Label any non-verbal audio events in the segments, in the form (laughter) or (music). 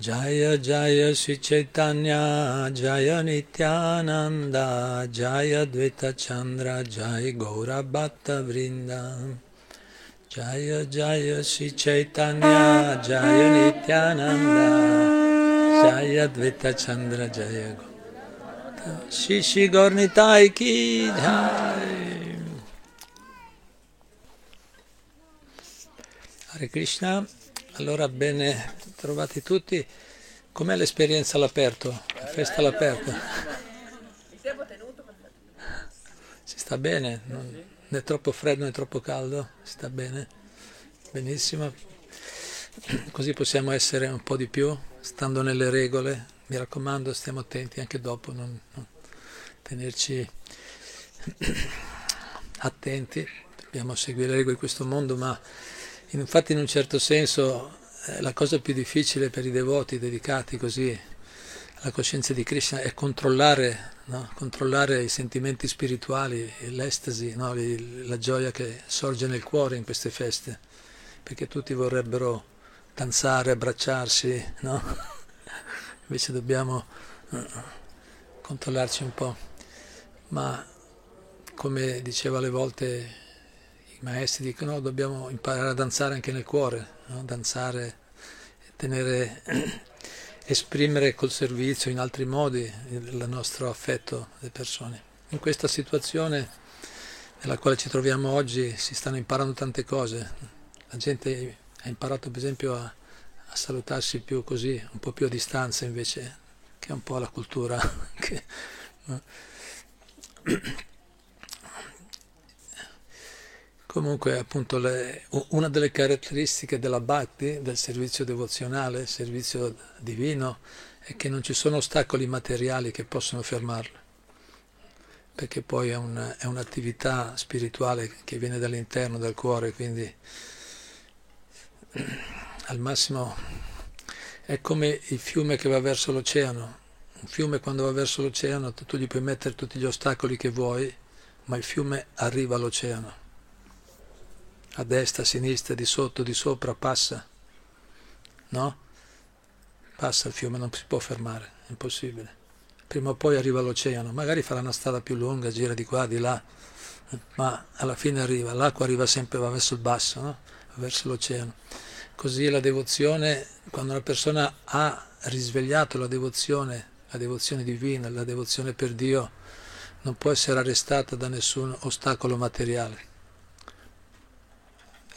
Jaya Jaya Sri Chaitanya Jaya Nityananda Jaya Dvaita Chandra Jaya Gaura Bhatta Vrinda. Jaya Jaya Sri Chaitanya Jaya Nityananda Jaya Dvaita Chandra Jaya Gaura. Shishi Gornitai Ki Jai. Hare Krishna allora bene trovati tutti. Com'è l'esperienza all'aperto? La festa all'aperto? Si sta bene? Non è troppo freddo né troppo caldo? Si sta bene? Benissimo. Così possiamo essere un po' di più, stando nelle regole. Mi raccomando, stiamo attenti anche dopo, non, non tenerci attenti. Dobbiamo seguire le regole di questo mondo, ma infatti in un certo senso eh, la cosa più difficile per i devoti dedicati così alla coscienza di Krishna è controllare, no? controllare i sentimenti spirituali, l'estasi, no? la gioia che sorge nel cuore in queste feste, perché tutti vorrebbero danzare, abbracciarsi, no? (laughs) invece dobbiamo uh, controllarci un po'. Ma come diceva alle volte maestri, dicono dobbiamo imparare a danzare anche nel cuore, no? danzare, tenere, (clears throat) esprimere col servizio in altri modi il nostro affetto alle persone. In questa situazione nella quale ci troviamo oggi si stanno imparando tante cose. La gente ha imparato per esempio a, a salutarsi più così, un po' più a distanza invece, che è un po' la cultura. (laughs) che, no? (clears throat) Comunque, appunto, le, una delle caratteristiche della Bhakti, del servizio devozionale, servizio divino, è che non ci sono ostacoli materiali che possono fermarlo, perché poi è, un, è un'attività spirituale che viene dall'interno, dal cuore, quindi al massimo è come il fiume che va verso l'oceano. Un fiume quando va verso l'oceano tu gli puoi mettere tutti gli ostacoli che vuoi, ma il fiume arriva all'oceano a destra, a sinistra, di sotto, di sopra, passa. No? Passa il fiume, non si può fermare, è impossibile. Prima o poi arriva all'oceano, magari farà una strada più lunga, gira di qua, di là, ma alla fine arriva, l'acqua arriva sempre, va verso il basso, no? verso l'oceano. Così la devozione, quando una persona ha risvegliato la devozione, la devozione divina, la devozione per Dio, non può essere arrestata da nessun ostacolo materiale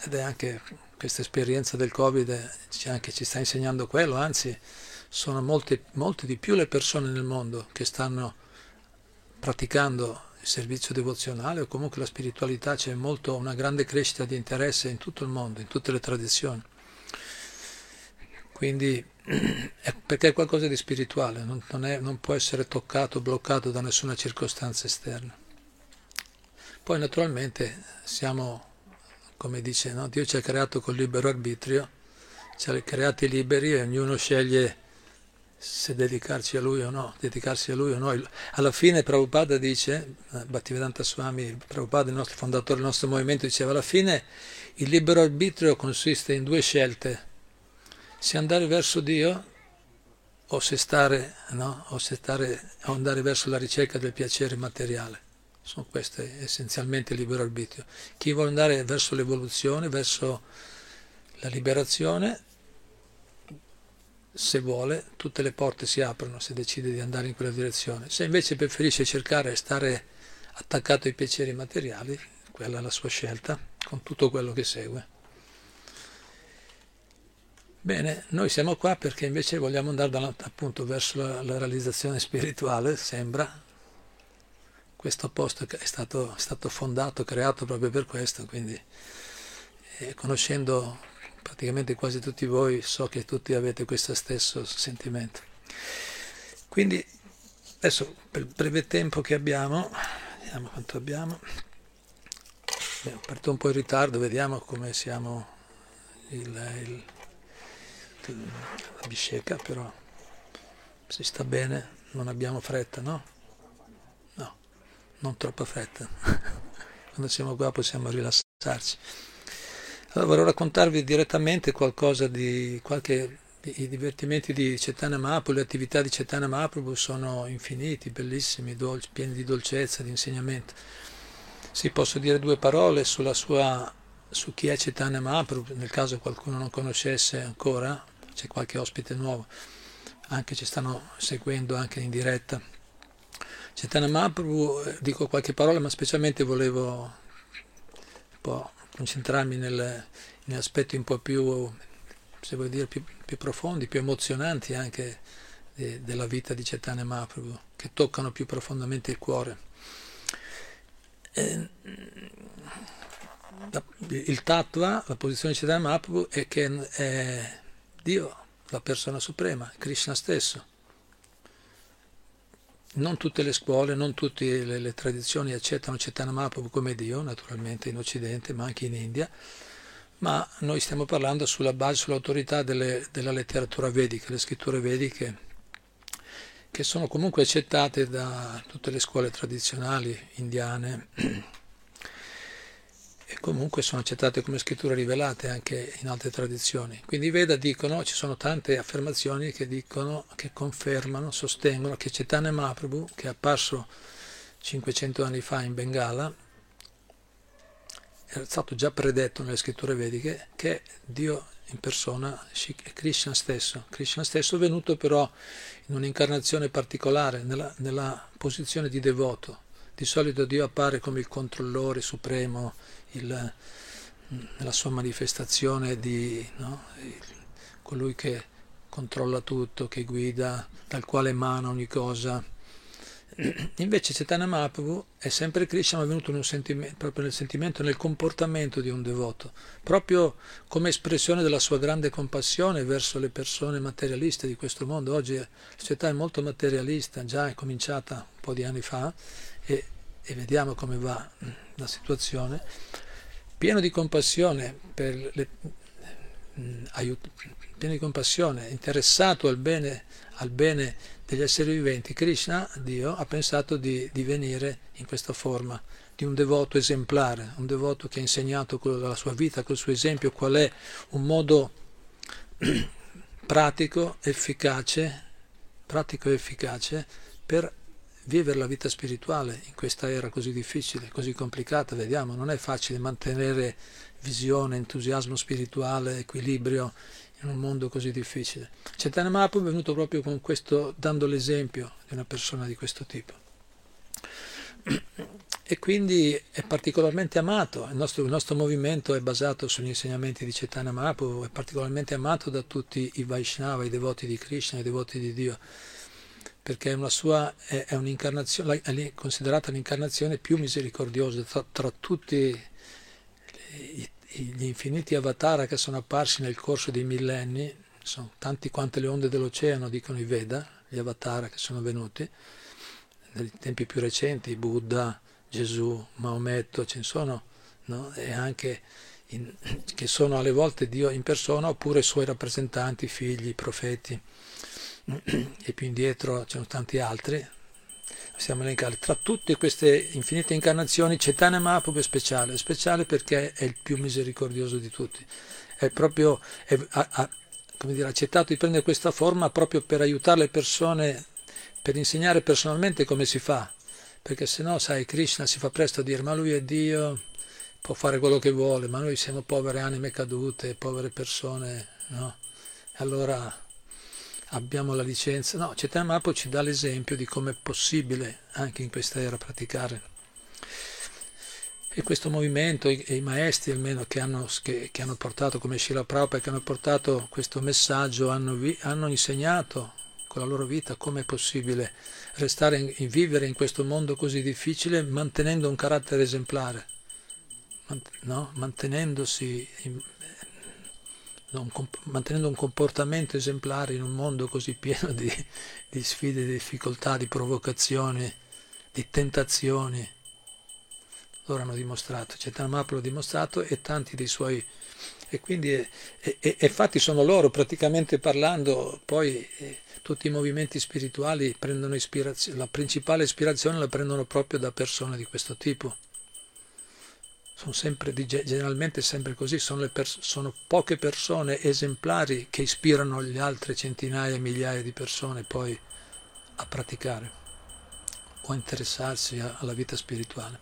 ed è anche questa esperienza del Covid anche, ci sta insegnando quello, anzi sono molte, molte di più le persone nel mondo che stanno praticando il servizio devozionale o comunque la spiritualità, c'è molto, una grande crescita di interesse in tutto il mondo, in tutte le tradizioni. Quindi (clears throat) è perché è qualcosa di spirituale, non, non, è, non può essere toccato, bloccato da nessuna circostanza esterna. Poi naturalmente siamo come dice, no? Dio ci ha creato col libero arbitrio, ci ha creati liberi e ognuno sceglie se dedicarci a lui o no, dedicarsi a lui o no. Alla fine Prabhupada dice, eh, Bhaktivedanta Swami, Prabhupada, il nostro fondatore del nostro movimento, diceva alla fine il libero arbitrio consiste in due scelte, se andare verso Dio o se stare, no? o se stare, o andare verso la ricerca del piacere materiale. Sono queste essenzialmente il libero arbitrio. Chi vuole andare verso l'evoluzione, verso la liberazione, se vuole, tutte le porte si aprono se decide di andare in quella direzione. Se invece preferisce cercare di stare attaccato ai piaceri materiali, quella è la sua scelta, con tutto quello che segue. Bene, noi siamo qua perché invece vogliamo andare appunto verso la, la realizzazione spirituale, sembra, questo posto è stato, è stato fondato, creato proprio per questo, quindi eh, conoscendo praticamente quasi tutti voi so che tutti avete questo stesso sentimento. Quindi adesso per il breve tempo che abbiamo, vediamo quanto abbiamo, Beh, parto un po' in ritardo, vediamo come siamo il, il, la bisceca, però si sta bene, non abbiamo fretta, no? Non troppa fretta. (laughs) Quando siamo qua possiamo rilassarci. Allora vorrei raccontarvi direttamente qualcosa di qualche i divertimenti di Cetana Mahaprabhu, le attività di Cetana Mahaprabhu sono infiniti, bellissimi, dolci, pieni di dolcezza, di insegnamento. Si posso dire due parole sulla sua, su chi è Cetana Mahaprabhu, nel caso qualcuno non conoscesse ancora, c'è qualche ospite nuovo, anche ci stanno seguendo anche in diretta. Cetana Mahaprabhu, eh, dico qualche parola, ma specialmente volevo un po' concentrarmi nel, aspetti un po' più se vuoi dire, più, più profondi, più emozionanti anche de, della vita di Chaitanya Mahaprabhu, che toccano più profondamente il cuore. E, il tattva, la posizione di Chaitanya Mahaprabhu è che è Dio, la persona suprema, Krishna stesso. Non tutte le scuole, non tutte le, le tradizioni accettano Mahaprabhu come Dio, naturalmente in Occidente, ma anche in India. Ma noi stiamo parlando sulla base, sull'autorità delle, della letteratura vedica, le scritture vediche, che sono comunque accettate da tutte le scuole tradizionali indiane (clears throat) comunque sono accettate come scritture rivelate anche in altre tradizioni. Quindi i Veda dicono, ci sono tante affermazioni che dicono, che confermano, sostengono che Chaitanya Mahaprabhu, che è apparso 500 anni fa in Bengala, è stato già predetto nelle scritture vediche che Dio in persona Krishna stesso. Krishna stesso è venuto però in un'incarnazione particolare, nella, nella posizione di devoto. Di solito Dio appare come il controllore supremo, il, nella sua manifestazione di no? colui che controlla tutto, che guida, dal quale emana ogni cosa (clears throat) Invece Chaitanya Mahaprabhu è sempre Krishna, ma è venuto proprio nel sentimento, nel comportamento di un devoto, proprio come espressione della sua grande compassione verso le persone materialiste di questo mondo. Oggi la società è molto materialista, già è cominciata un po' di anni fa e, e vediamo come va la situazione. Pieno di compassione per le, aiuto, pieno di compassione, interessato al bene, al bene degli esseri viventi, Krishna, Dio, ha pensato di, di venire in questa forma di un devoto esemplare, un devoto che ha insegnato con la sua vita, col suo esempio, qual è un modo (clears throat) pratico, efficace, pratico efficace per vivere la vita spirituale in questa era così difficile, così complicata, vediamo, non è facile mantenere visione, entusiasmo spirituale, equilibrio in un mondo così difficile. Chaitanya Mahaprabhu è venuto proprio con questo, dando l'esempio di una persona di questo tipo. (clears throat) E quindi è particolarmente amato, il nostro, il nostro movimento è basato sugli insegnamenti di Chaitanya Mahaprabhu, è particolarmente amato da tutti i Vaishnava, i devoti di Krishna, i devoti di Dio, perché è, sua, è, è considerata l'incarnazione più misericordiosa tra, tra tutti gli infiniti avatar che sono apparsi nel corso dei millenni, sono tanti quante le onde dell'oceano, dicono i Veda, gli avatar che sono venuti, nei tempi più recenti, Buddha, Gesù, Maometto, ce ne sono, no? e anche in, che sono alle volte Dio in persona oppure i suoi rappresentanti, figli, profeti, e più indietro ce ne sono tanti altri, possiamo elencare. Tra tutte queste infinite incarnazioni, Chaitanya Mahaprabhu è speciale, è speciale perché è il più misericordioso di tutti. È proprio, è, ha, ha dire, accettato di prendere questa forma proprio per aiutare le persone, per insegnare personalmente come si fa. Perché se no, sai, Krishna si fa presto a dire, ma lui è Dio, può fare quello che vuole, ma noi siamo povere anime cadute, povere persone, no? Allora abbiamo la licenza. No, Mahaprabhu ci dà l'esempio di come è possibile anche in questa era praticare. E questo movimento e i maestri almeno che hanno, che, che hanno portato, come Shila Prabhupada, che hanno portato questo messaggio, hanno, vi, hanno insegnato con la loro vita come è possibile restare in, vivere in questo mondo così difficile mantenendo un carattere esemplare, no? mantenendosi in, mantenendo un comportamento esemplare in un mondo così pieno di, di sfide, di difficoltà, di provocazioni, di tentazioni. Loro hanno dimostrato, Chaitanya Mahaprabhu ha dimostrato e tanti dei suoi... E quindi, e, e, infatti sono loro, praticamente parlando, poi eh, tutti i movimenti spirituali prendono ispirazione, la principale ispirazione la prendono proprio da persone di questo tipo sono sempre, generalmente sempre così, sono, pers- sono, poche persone esemplari che ispirano le altre centinaia, migliaia di persone poi a praticare o a interessarsi a- alla vita spirituale.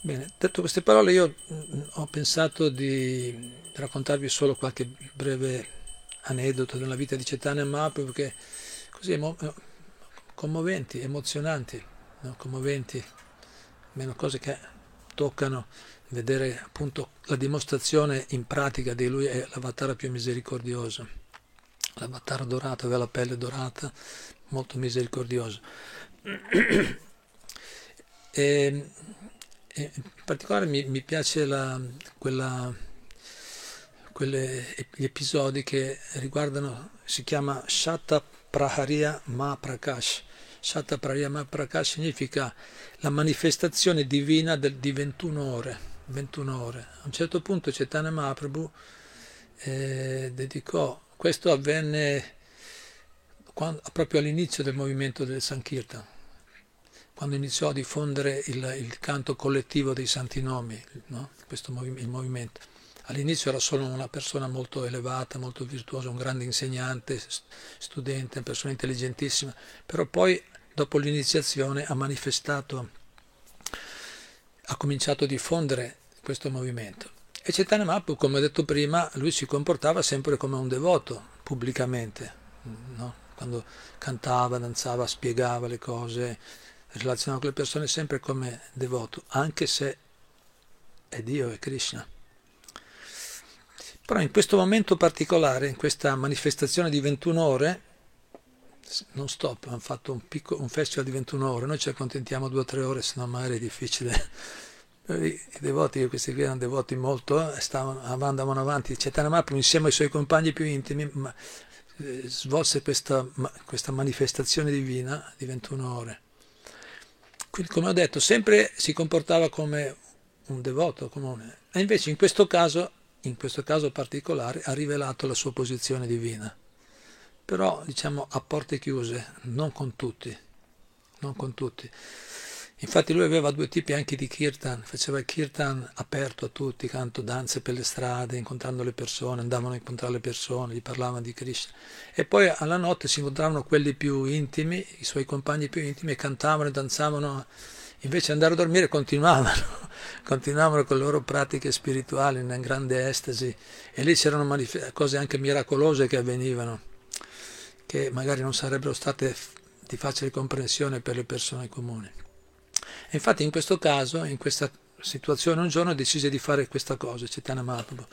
Bene, detto queste parole io mm, ho pensato di raccontarvi solo qualche breve aneddoto della vita di Cetania Mahaprabhu perché così emo- commoventi, emozionanti, no? commoventi, meno cose che toccano vedere appunto la dimostrazione in pratica di lui è l'avatar più misericordioso. L'avatar dorato aveva la pelle dorata, molto misericordioso. E, e in particolare mi, mi piace la, quella, quelle, gli episodi che riguardano, si chiama Shata Praharya Ma Prakash. Shata Praharya Ma Prakash significa la manifestazione divina del, di 21 ore, 21 ore. A un certo punto Chaitanya Mahaprabhu eh, dedicò, questo avvenne quando, proprio all'inizio del movimento del Sankirtan, quando iniziò a diffondere il, il canto collettivo dei santi nomi, no? Movi, il movimento. All'inizio era solo una persona molto elevata, molto virtuosa, un grande insegnante, studente, una persona intelligentissima, però poi dopo l'iniziazione ha manifestato, ha cominciato a diffondere questo movimento. E Chaitanya Mahaprabhu, come ho detto prima, lui si comportava sempre come un devoto, pubblicamente, no? quando cantava, danzava, spiegava le cose, relazionava con le persone sempre come devoto, anche se è Dio, è Krishna. Però in questo momento particolare, in questa manifestazione di 21 ore, non stop, hanno fatto un, picco, un, festival di 21 ore, noi ci accontentiamo due o tre ore, se no magari è difficile. (laughs) I devoti, questi qui erano devoti molto, eh, stavano, andavano avanti, Chaitanya Mahaprabhu insieme ai suoi compagni più intimi ma, eh, svolse questa, ma, questa manifestazione divina di 21 ore. Quindi, come ho detto, sempre si comportava come un devoto comune, e invece in questo caso, in questo caso particolare, ha rivelato la sua posizione divina però diciamo a porte chiuse, non con tutti, non con tutti. Infatti lui aveva due tipi anche di kirtan, faceva il kirtan aperto a tutti, canto danze per le strade, incontrando le persone, andavano a incontrare le persone, gli parlavano di Krishna. E poi alla notte si incontravano quelli più intimi, i suoi compagni più intimi, e cantavano e danzavano, invece andare a dormire continuavano, (laughs) continuavano con le loro pratiche spirituali in grande estasi e lì c'erano cose anche miracolose che avvenivano che magari non sarebbero state di facile comprensione per le persone comuni. E infatti in questo caso, in questa situazione, un giorno decise di fare questa cosa, Chaitanya Mahaprabhu,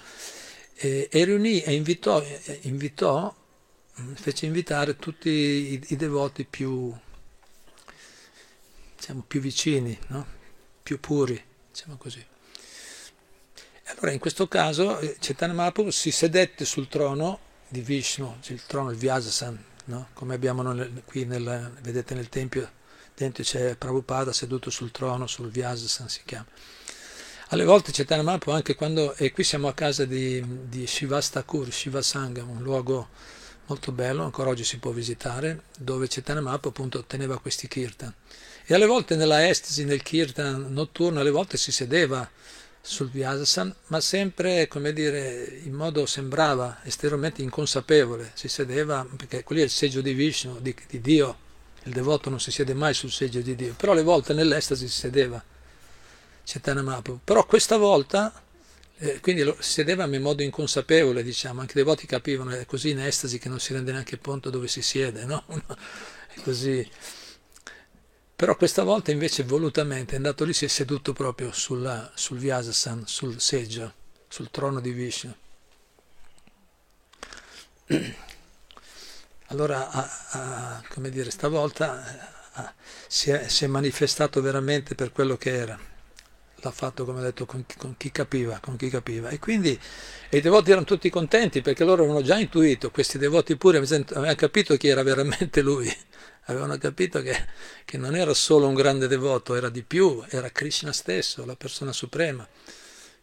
e, e riunì e invitò, invitò, fece invitare tutti i, i devoti più, diciamo, più vicini, no? più puri, diciamo così. Allora in questo caso Chaitanya Mahaprabhu si sedette sul trono di Vishnu, il trono, il Vyasasan, no? come abbiamo qui, nel, vedete nel tempio, dentro c'è Prabhupada seduto sul trono, sul Vyasasan si chiama. Alle volte Chaitanya Mahaprabhu, anche quando, e qui siamo a casa di, di Shivastakur, Shivasangam, un luogo molto bello, ancora oggi si può visitare, dove Mahaprabhu appunto teneva questi kirtan. E alle volte nella estasi, nel kirtan notturno, alle volte si sedeva sul Vyasasan, ma sempre, come dire, in modo sembrava esteramente inconsapevole, si sedeva, perché quello è il seggio di Vishnu, di, di Dio, il devoto non si siede mai sul seggio di Dio, però alle volte nell'estasi si sedeva, Mahaprabhu. Però questa volta, eh, quindi lo, si sedeva in modo inconsapevole, diciamo, anche i devoti capivano, è così in estasi che non si rende neanche conto dove si siede, no? (laughs) è così però questa volta invece volutamente è andato lì, si è seduto proprio sulla, sul Vyasasan, sul seggio, sul trono di Vishnu. (clears throat) Allora, a, a, come dire, stavolta a, si, è, si, è, manifestato veramente per quello che era. L'ha fatto, come ho detto, con, con chi capiva, con chi capiva. E quindi e i devoti erano tutti contenti perché loro avevano già intuito, questi devoti pure avevano capito chi era veramente lui (laughs) avevano capito che, che, non era solo un grande devoto, era di più, era Krishna stesso, la persona suprema.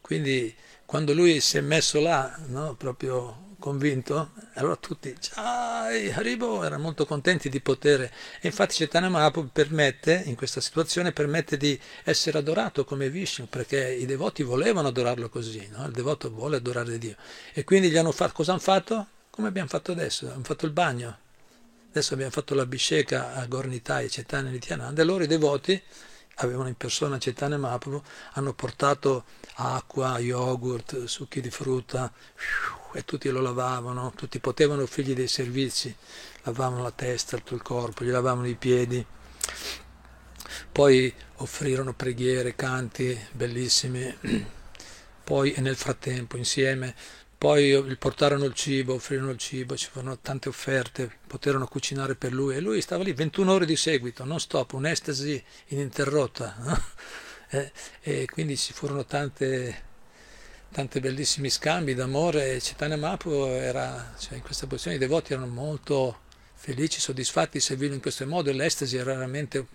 Quindi quando lui si è messo là, no, proprio convinto, allora tutti, Jai, Haribo, erano molto contenti di poter, e infatti Chaitanya Mahaprabhu permette, in questa situazione, permette di essere adorato come Vishnu, perché i devoti volevano adorarlo così, no? il devoto vuole adorare Dio, e quindi gli hanno fatto, cosa hanno fatto? Come abbiamo fatto adesso? Hanno fatto il bagno, adesso abbiamo fatto l'abhisheka a Gornitai, Chaitanya Nityananda, e loro i devoti avevano in persona Chaitanya Mahaprabhu, hanno portato acqua, yogurt, succhi di frutta e tutti lo lavavano, tutti potevano offrirgli dei servizi, lavavano la testa, tutto il corpo, gli lavavano i piedi. Poi offrirono preghiere, canti bellissimi. (clears throat) Poi e nel frattempo insieme poi gli portarono il cibo, offrirono il cibo, ci furono tante offerte, poterono cucinare per lui e lui stava lì 21 ore di seguito, non stop, un'estasi ininterrotta. No? (laughs) E, e, quindi ci furono tante, tanti bellissimi scambi d'amore. E Chaitanya Mahaprabhu era, cioè in questa posizione. I devoti erano molto felici, soddisfatti. Di servirlo in questo modo e l'estasi era veramente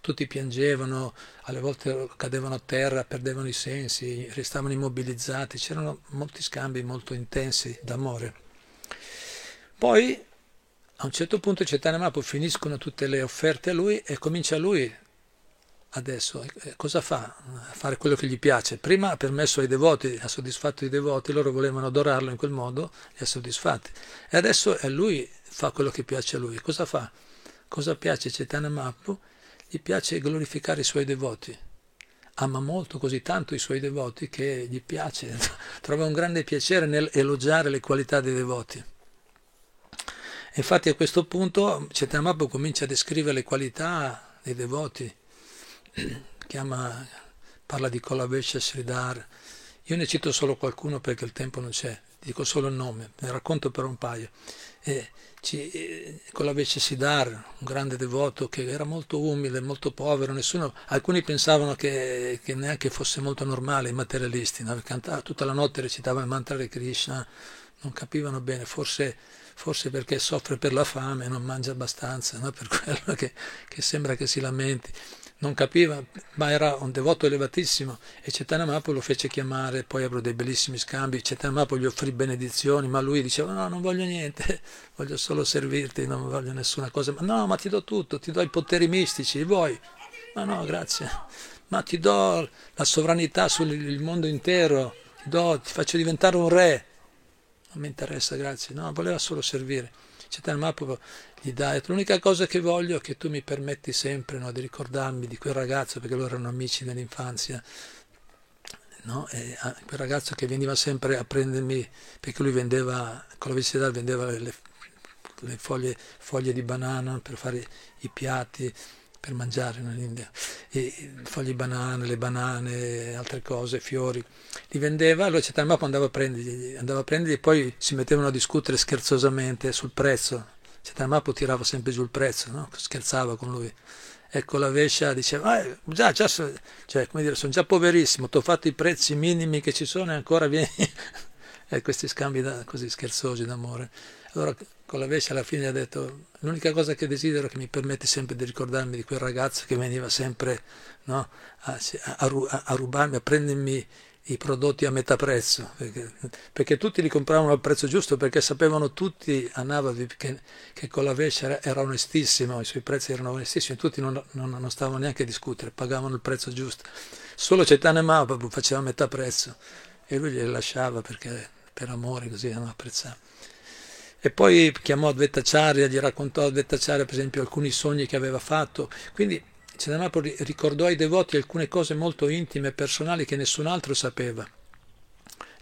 tutti piangevano, alle volte cadevano a terra, perdevano i sensi, restavano immobilizzati, c'erano molti scambi molto intensi d'amore. Poi a un certo punto Chaitanya Mahaprabhu finiscono tutte le offerte a lui e comincia lui adesso eh, cosa fa? A fare quello che gli piace. Prima ha permesso ai devoti, ha soddisfatto i devoti, loro volevano adorarlo in quel modo, li ha soddisfatti. E adesso è lui fa quello che piace a lui. Cosa fa? Cosa piace Chaitanya Mahaprabhu? gli piace glorificare i suoi devoti. Ama molto così tanto i suoi devoti che gli piace, (laughs) trova un grande piacere nel elogiare le qualità dei devoti. Infatti a questo punto Chaitanya comincia a descrivere le qualità dei devoti, Chiama, parla di Kolavesha Sridhar. Io ne cito solo qualcuno perché il tempo non c'è, dico solo il nome, ne racconto per un paio. Eh, con la Vece Sidar, un grande devoto che era molto umile, molto povero, nessuno, alcuni pensavano che, che neanche fosse molto normale i materialisti, no? cantava tutta la notte, recitava il mantra di Krishna, non capivano bene, forse, forse perché soffre per la fame, non mangia abbastanza, no? per quello che, che sembra che si lamenti non capiva, ma era un devoto elevatissimo e Mahaprabhu lo fece chiamare, poi avrò dei bellissimi scambi, Mahaprabhu gli offrì benedizioni, ma lui diceva no, non voglio niente, (laughs) voglio solo servirti, non voglio nessuna cosa, ma no, ma ti do tutto, ti do i poteri mistici, vuoi? Ma no, grazie, ma ti do la sovranità sul mondo intero, ti, do, ti faccio diventare un re, non mi interessa, grazie, no, voleva solo servire. Chaitanya Gli dà, l'unica cosa che voglio è che tu mi permetti sempre no, di ricordarmi di quel ragazzo, perché loro erano amici nell'infanzia, no? ah, quel ragazzo che veniva sempre a prendermi, perché lui vendeva, con la visita vendeva le, le foglie, foglie, di banana per fare i piatti, per mangiare nell'India, e, foglie di banane, le banane, altre cose, fiori, li vendeva, allora Chaitanya Mahaprabhu andava a prenderli, andava a prenderli e poi si mettevano a discutere scherzosamente sul prezzo, Mahaprabhu tirava sempre giù il prezzo, no? scherzava con lui. Ecco la Vescia diceva, ah, già, già, cioè, come dire, sono già poverissimo, ti ho fatto i prezzi minimi che ci sono e ancora vieni... (laughs) e questi scambi da, così scherzosi d'amore. Allora con la Vescia alla fine ha detto, l'unica cosa che desidero è che mi permetti sempre di ricordarmi di quel ragazzo che veniva sempre no, a, a, a, a rubarmi, a prendermi i prodotti a metà prezzo, perché, perché, tutti li compravano al prezzo giusto, perché sapevano tutti a Navadvip che, che con la Vescia era onestissimo, i suoi prezzi erano onestissimi, tutti non, non, non stavano neanche a discutere, pagavano il prezzo giusto. Solo Chaitanya Mahaprabhu faceva a metà prezzo e lui glieli lasciava perché per amore così non apprezzava. E poi chiamò Advaitacharya, gli raccontò Advaitacharya per esempio alcuni sogni che aveva fatto, quindi Cianamapo ricordò ai devoti alcune cose molto intime e personali che nessun altro sapeva.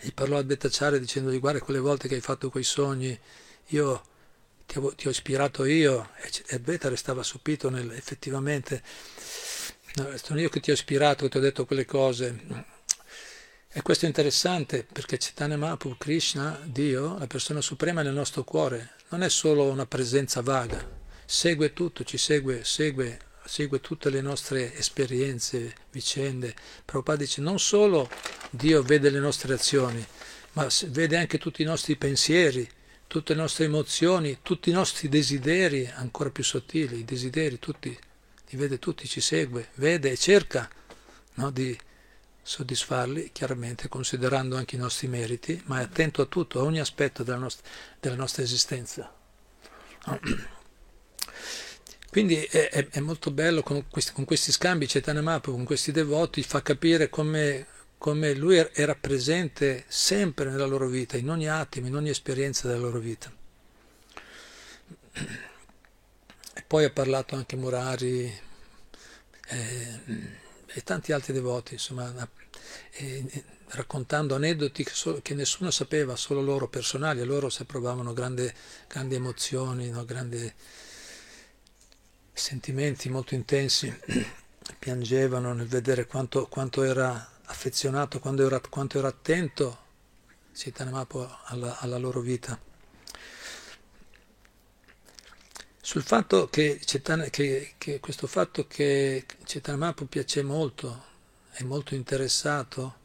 Gli parlò a Bettacciare dicendogli guarda quelle volte che hai fatto quei sogni, io ti ho, ti ho ispirato io, e Betta restava stupito nel, effettivamente, no, sono io che ti ho ispirato, che ti ho detto quelle cose. E questo è interessante perché Chaitanya Mahaprabhu, Krishna, Dio, la persona suprema nel nostro cuore, non è solo una presenza vaga, segue tutto, ci segue, segue segue tutte le nostre esperienze, vicende. Prabhupada dice non solo Dio vede le nostre azioni, ma vede anche tutti i nostri pensieri, tutte le nostre emozioni, tutti i nostri desideri ancora più sottili, i desideri tutti, li vede tutti, ci segue, vede e cerca no, di, soddisfarli, chiaramente considerando anche i nostri meriti, ma è attento a tutto, a ogni aspetto della nostra, della nostra esistenza. (clears throat) Quindi è, è, è, molto bello con questi, con questi scambi, Mahaprabhu, con questi devoti, fa capire come, come lui er, era presente sempre nella loro vita, in ogni attimo, in ogni esperienza della loro vita. E poi ha parlato anche Murari eh, e tanti altri devoti, insomma, eh, raccontando aneddoti che, solo, che, nessuno sapeva, solo loro personali, e loro se provavano grandi, emozioni, no? grandi sentimenti molto intensi, (clears throat) piangevano nel vedere quanto, quanto era affezionato, quanto era, quanto era attento Sitanamapo alla, alla loro vita. Sul fatto che, che, che questo fatto che Cetanamapo piace molto, è molto interessato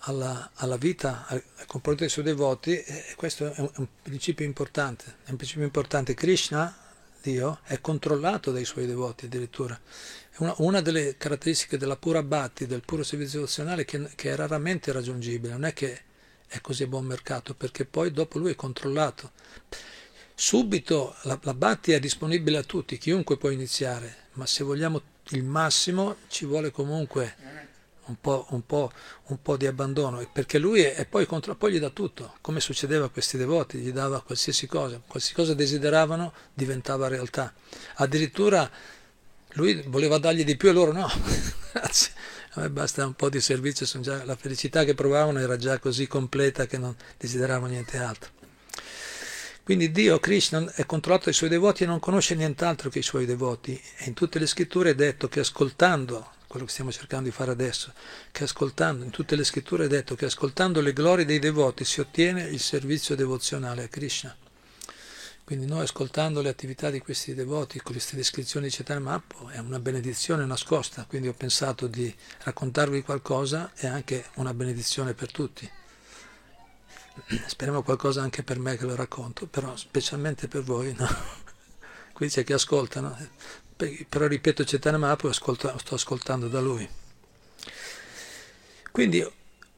alla, alla vita, al, al comportamento dei suoi devoti, eh, questo è un, è un principio importante. È un principio importante. Krishna Dio è controllato dai suoi devoti addirittura. Una, una delle caratteristiche della pura bhatti, del puro servizio devozionale, che, che, è raramente raggiungibile, non è che è così a buon mercato, perché poi dopo lui è controllato. Subito la, la bhatti è disponibile a tutti, chiunque può iniziare, ma se vogliamo il massimo ci vuole comunque un po', un po', un po di abbandono, perché lui è, è poi contro, poi gli dà tutto, come succedeva a questi devoti, gli dava qualsiasi cosa, qualsiasi cosa desideravano diventava realtà. Addirittura lui voleva dargli di più e loro no, grazie, (laughs) a me basta un po' di servizio, già, la felicità che provavano era già così completa che non desideravano niente altro. Quindi Dio, Krishna, è controllato dai suoi devoti e non conosce nient'altro che i suoi devoti. E in tutte le scritture è detto che ascoltando quello che stiamo cercando di fare adesso, che ascoltando, in tutte le scritture è detto che ascoltando le glorie dei devoti si ottiene il servizio devozionale a Krishna. Quindi noi ascoltando le attività di questi devoti con queste descrizioni di Chaitanya Mahaprabhu è una benedizione nascosta, quindi ho pensato di raccontarvi qualcosa e anche una benedizione per tutti. (clears throat) Speriamo qualcosa anche per me che lo racconto, però specialmente per voi, no? (laughs) Qui c'è chi ascolta, no? Però ripeto Chaitanya Mahaprabhu ascolta, sto ascoltando da lui. Quindi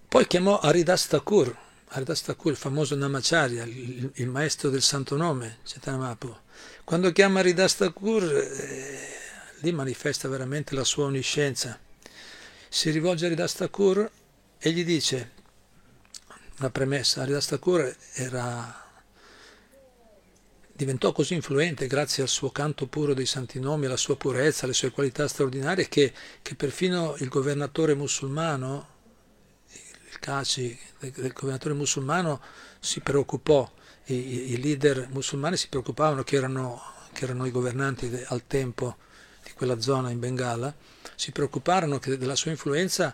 poi chiamò Aridas Thakur Aridas Thakur, il famoso Namacharya il, il, maestro del santo nome Chaitanya Mahaprabhu quando chiama Aridas Thakur eh, lì manifesta veramente la sua onniscienza. Si rivolge a Aridas Thakur e gli dice una premessa Aridas Thakur era diventò così influente grazie al suo canto puro dei santi nomi, alla sua purezza, alle sue qualità straordinarie, che, che perfino il governatore musulmano, il Kaci del governatore musulmano, si preoccupò, i, i leader musulmani si preoccupavano che erano, che erano i governanti de, al tempo di quella zona in Bengala, si preoccuparono che, della sua influenza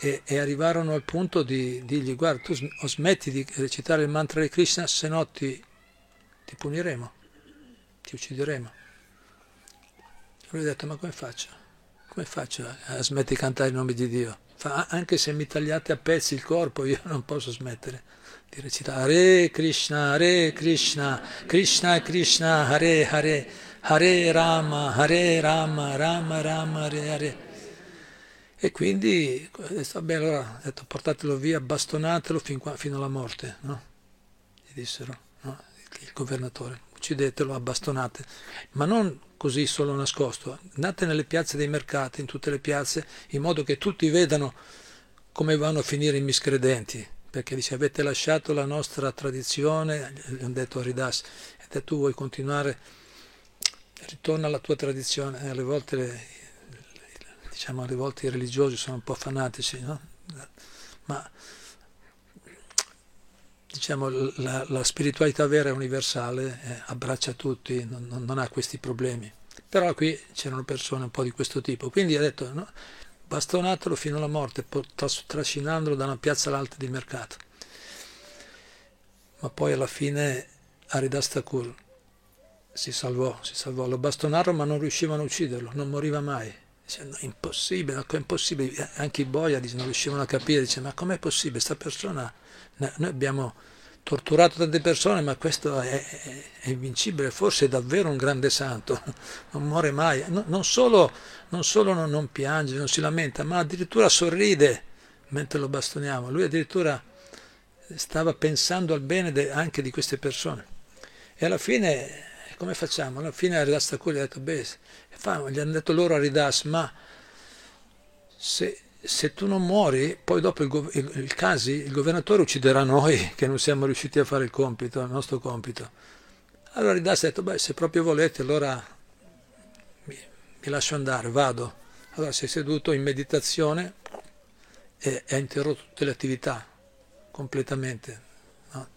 e, e, arrivarono al punto di dirgli guarda tu smetti di recitare il mantra di Krishna se no ti ti puniremo, ti uccideremo. Lui ha detto, ma come faccio? Come faccio a smettere di cantare il nome di Dio? Fa, anche se mi tagliate a pezzi il corpo, io non posso smettere di recitare Hare Krishna, Hare Krishna, Krishna Krishna, Hare Hare, Hare Rama, Hare Rama, Rama Rama, Hare Hare. E quindi ha detto, vabbè, allora detto, portatelo via, bastonatelo fin qua, fino alla morte, no? Gli dissero il governatore, uccidetelo a bastonate, ma non così solo nascosto, andate nelle piazze dei mercati, in tutte le piazze, in modo che tutti vedano come vanno a finire i miscredenti, perché dice avete lasciato la nostra tradizione, gli hanno detto a Ridas, e tu vuoi continuare, ritorna alla tua tradizione, e alle volte, diciamo, alle volte i religiosi sono un po' fanatici, no? ma diciamo, la, la, spiritualità vera è universale, eh, abbraccia tutti, non, non, ha questi problemi. Però qui c'erano persone un po' di questo tipo, quindi ha detto no, bastonatelo fino alla morte, trascinandolo da una piazza all'altra di mercato. Ma poi alla fine Aridas Thakur si salvò, si salvò, lo bastonarono ma non riuscivano a ucciderlo, non moriva mai. Dice, impossibile, impossibile. Anche i boia non riuscivano a capire, dice, ma com'è possibile? Questa persona noi abbiamo torturato tante persone, ma questo è, è, invincibile, forse è davvero un grande santo, (laughs) non muore mai, no, non solo, non, solo non, non, piange, non si lamenta, ma addirittura sorride mentre lo bastoniamo. Lui addirittura stava pensando al bene de, anche di queste persone. E alla fine, come facciamo? Alla fine Aridas Thakur gli ha detto, beh, gli hanno detto loro Aridas, ma se se tu non muori, poi dopo il, il, il, casi, il governatore ucciderà noi (laughs) che non siamo riusciti a fare il compito, il nostro compito. Allora Ridas ha detto, beh, se proprio volete, allora mi, mi lascio andare, vado. Allora si è seduto in meditazione e ha interrotto tutte le attività completamente, no?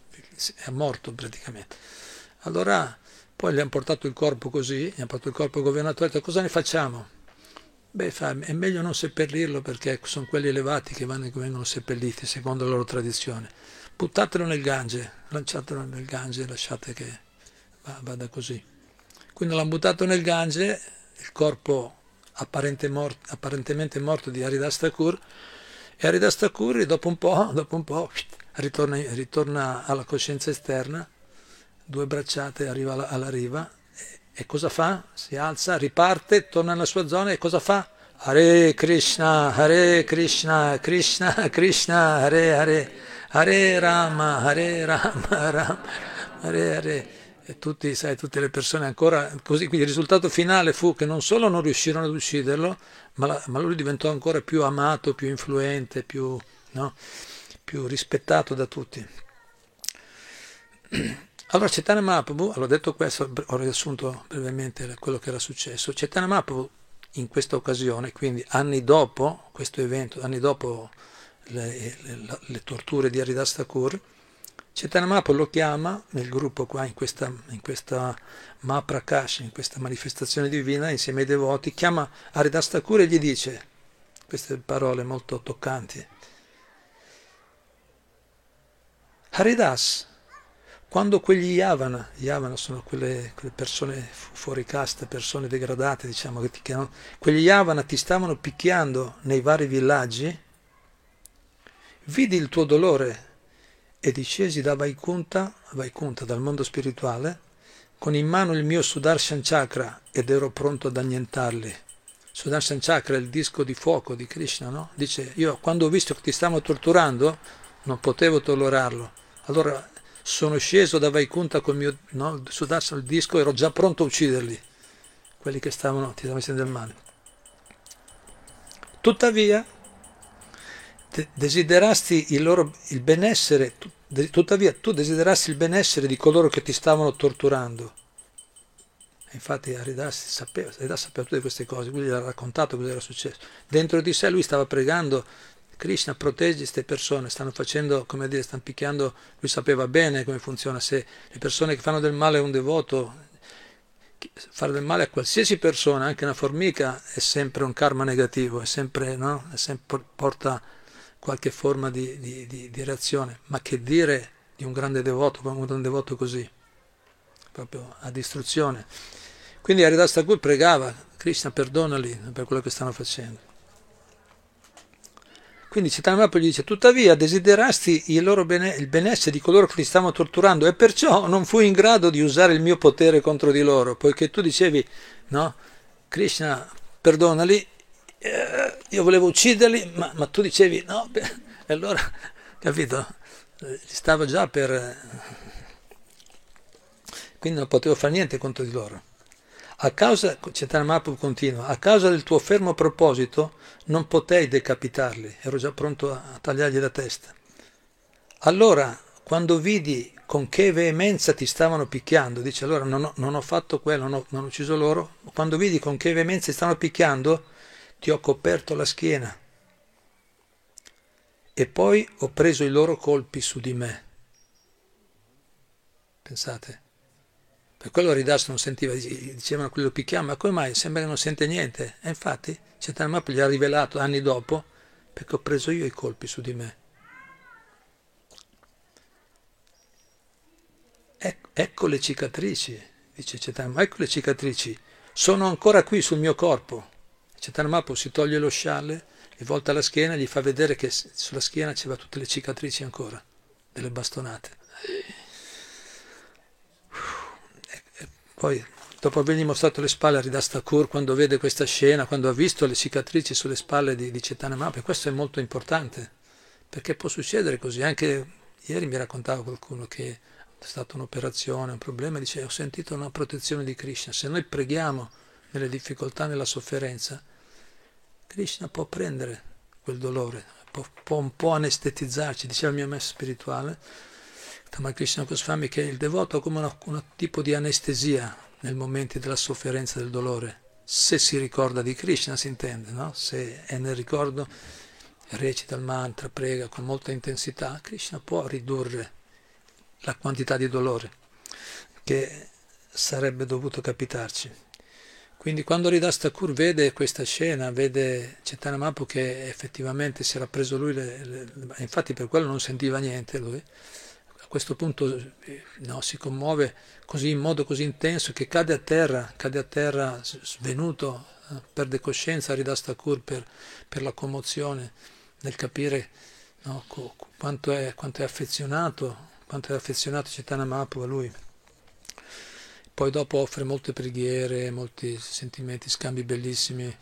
è morto praticamente. Allora poi gli hanno portato il corpo così, gli hanno portato il corpo al governatore e ha detto cosa ne facciamo? Beh, è meglio non seppellirlo perché sono quelli elevati che, vengono seppelliti secondo la loro tradizione. Buttatelo nel Gange, lanciatelo nel Gange e lasciate che vada così. Quindi l'hanno buttato nel Gange, il corpo apparente mort, apparentemente morto di Haridas Thakur, e Haridas Thakur dopo un po', (laughs) dopo un po' ritorna, ritorna alla coscienza esterna, due bracciate, arriva alla riva e cosa fa? Si alza, riparte, torna nella sua zona e cosa fa? Hare Krishna, Hare Krishna, Krishna Krishna, Hare Hare, Hare Rama, Hare Rama, (laughs) Rama, Hare Hare. E tutti, sai, tutte le persone ancora così. Quindi il risultato finale fu che non solo non riuscirono ad ucciderlo, ma, la, ma lui diventò ancora più amato, più influente, più, no? più rispettato da tutti. (clears throat) Allora Chaitanya Mahaprabhu, allora detto questo, ho riassunto brevemente quello che era successo. Chaitanya Mahaprabhu in questa occasione, quindi anni dopo questo evento, anni dopo le, le, le torture di Haridas Thakur, Chaitanya Mahaprabhu lo chiama nel gruppo qua, in questa, in questa Mahaprakash, in questa manifestazione divina, insieme ai devoti, chiama Haridas Thakur e gli dice queste parole molto toccanti. Haridas, quando quegli Yavana, Yavana sono quelle, quelle, persone fuori casta, persone degradate, diciamo, che, che non, quegli Yavana ti stavano picchiando nei vari villaggi, vidi il tuo dolore e discesi da Vaikunta, Vaikunta dal mondo spirituale, con in mano il mio Sudarshan Chakra ed ero pronto ad annientarli. Sudarshan Chakra è il disco di fuoco di Krishna, no? Dice, io quando ho visto che ti stavano torturando non potevo tollerarlo. Allora sono sceso da Vaikunta col mio no, sudasso il disco, ero già pronto a ucciderli, quelli che stavano, ti stavano facendo del male. Tuttavia, desiderasti il loro il benessere, tuttavia tu desiderasti il benessere di coloro che ti stavano torturando. E infatti Aridas sapeva, Aridas sapeva tutte queste cose, quindi gli ha raccontato cosa era successo. Dentro di sé lui stava pregando Krishna protegge queste persone, stanno facendo, come dire, stanno picchiando, lui sapeva bene come funziona, se le persone che fanno del male a un devoto, fare del male a qualsiasi persona, anche una formica, è sempre un karma negativo, è sempre, no? è sempre, porta qualche forma di, di, di, di, reazione, ma che dire di un grande devoto, come un devoto così, proprio a distruzione. Quindi Haridas Thakur pregava, Krishna perdonali per quello che stanno facendo. Quindi Mahaprabhu gli dice, tuttavia desiderasti il, bene, il benessere di coloro che li stavano torturando e perciò non fui in grado di usare il mio potere contro di loro, poiché tu dicevi, no, Krishna, perdonali, eh, io volevo ucciderli, ma, ma tu dicevi, no, beh, e allora, (laughs) capito, stavo già per... quindi non potevo fare niente contro di loro. A causa, Mahaprabhu continua, a causa del tuo fermo proposito non potei decapitarli, ero già pronto a tagliargli la testa. Allora, quando vidi con che veemenza ti stavano picchiando, dice allora non ho, non ho fatto quello, non ho, non ho ucciso loro, quando vidi con che veemenza ti stavano picchiando, ti ho coperto la schiena e poi ho preso i loro colpi su di me. Pensate, per quello Ridas non sentiva, dicevano quello picchiamo, ma come mai? Sembra che non sente niente. E infatti Cetanamap gli ha rivelato anni dopo, perché ho preso io i colpi su di me. ecco le cicatrici, dice Cetanamap, ecco le cicatrici, sono ancora qui sul mio corpo. Cetanamap si toglie lo scialle, gli volta la schiena e gli fa vedere che sulla schiena c'era tutte le cicatrici ancora, delle bastonate. Poi, dopo avergli mostrato le spalle a Ridastakur, quando vede questa scena, quando ha visto le cicatrici sulle spalle di, di Cetana Mahaprabhu, questo è molto importante, perché può succedere così. Anche ieri mi raccontava qualcuno che è stata un'operazione, un problema, dice ho sentito una protezione di Krishna. Se noi preghiamo nelle difficoltà, nella sofferenza, Krishna può prendere quel dolore, può, può un po' anestetizzarci, diceva il mio maestro spirituale, Tamakrishna Goswami, che il devoto ha come un tipo di anestesia nei momenti della sofferenza e del dolore. Se si ricorda di Krishna, si intende, no? Se è nel ricordo, recita il mantra, prega con molta intensità, Krishna può ridurre la quantità di dolore che sarebbe dovuto capitarci. Quindi quando Ridas Thakur vede questa scena, vede Chaitanya Mahaprabhu che effettivamente si era preso lui, le, le, infatti per quello non sentiva niente lui, questo punto no, si commuove così in modo così intenso che cade a terra, cade a terra svenuto, eh, perde coscienza Ridas Thakur per, per, la commozione nel capire no, quanto, è, quanto, è, affezionato, quanto è affezionato Chaitanya Mahaprabhu a lui. Poi dopo offre molte preghiere, molti sentimenti, scambi bellissimi,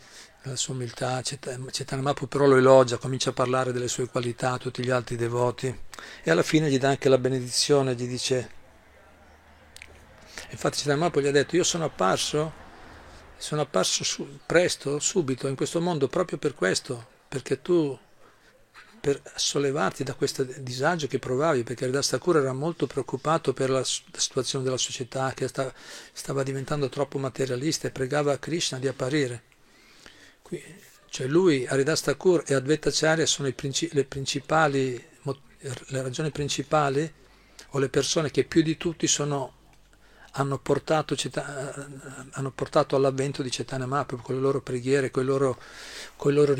la sua umiltà. Mahaprabhu però lo elogia, comincia a parlare delle sue qualità a tutti gli altri devoti e alla fine gli dà anche la benedizione, gli dice... Infatti Mahaprabhu gli ha detto, io sono apparso, sono apparso su, presto, subito, in questo mondo proprio per questo, perché tu per sollevarti da questo disagio che provavi, perché Ridas Thakur era molto preoccupato per la, situazione della società che sta, stava diventando troppo materialista e pregava Krishna di apparire. Cioè lui, Haridas Thakur e Advaita Acharya sono princi- le, le ragioni principali o le persone che più di tutti sono, hanno, portato, hanno, portato, all'avvento di Chaitanya Mahaprabhu con le loro preghiere, con i loro, con i loro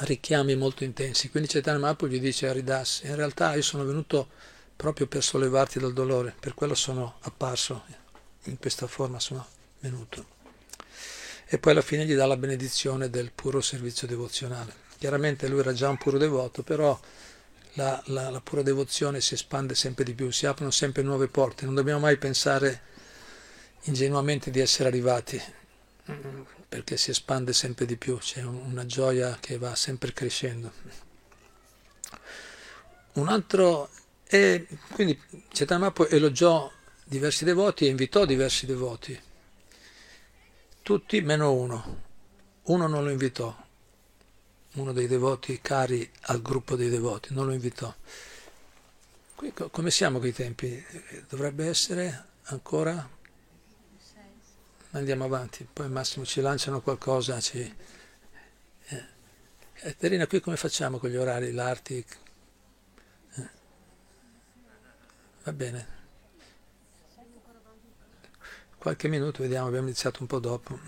richiami molto intensi. Quindi Chaitanya Mahaprabhu gli dice a Ridas, in realtà io sono venuto proprio per sollevarti dal dolore, per quello sono apparso, in questa forma sono venuto. E poi alla fine gli dà la benedizione del puro servizio devozionale. Chiaramente lui era già un puro devoto, però la, la, la pura devozione si espande sempre di più, si aprono sempre nuove porte, non dobbiamo mai pensare ingenuamente di essere arrivati perché si espande sempre di più, c'è una gioia che va sempre crescendo. Un altro, e quindi Mahaprabhu elogiò diversi devoti e invitò diversi devoti, tutti meno uno, uno non lo invitò, uno dei devoti cari al gruppo dei devoti, non lo invitò. Qui, come siamo con i tempi? Dovrebbe essere ancora andiamo avanti, poi massimo ci lanciano qualcosa. Ci... Eh. eh Terina, qui come facciamo con gli orari, l'arti? Eh. Va bene. Qualche minuto, vediamo, abbiamo iniziato un po' dopo.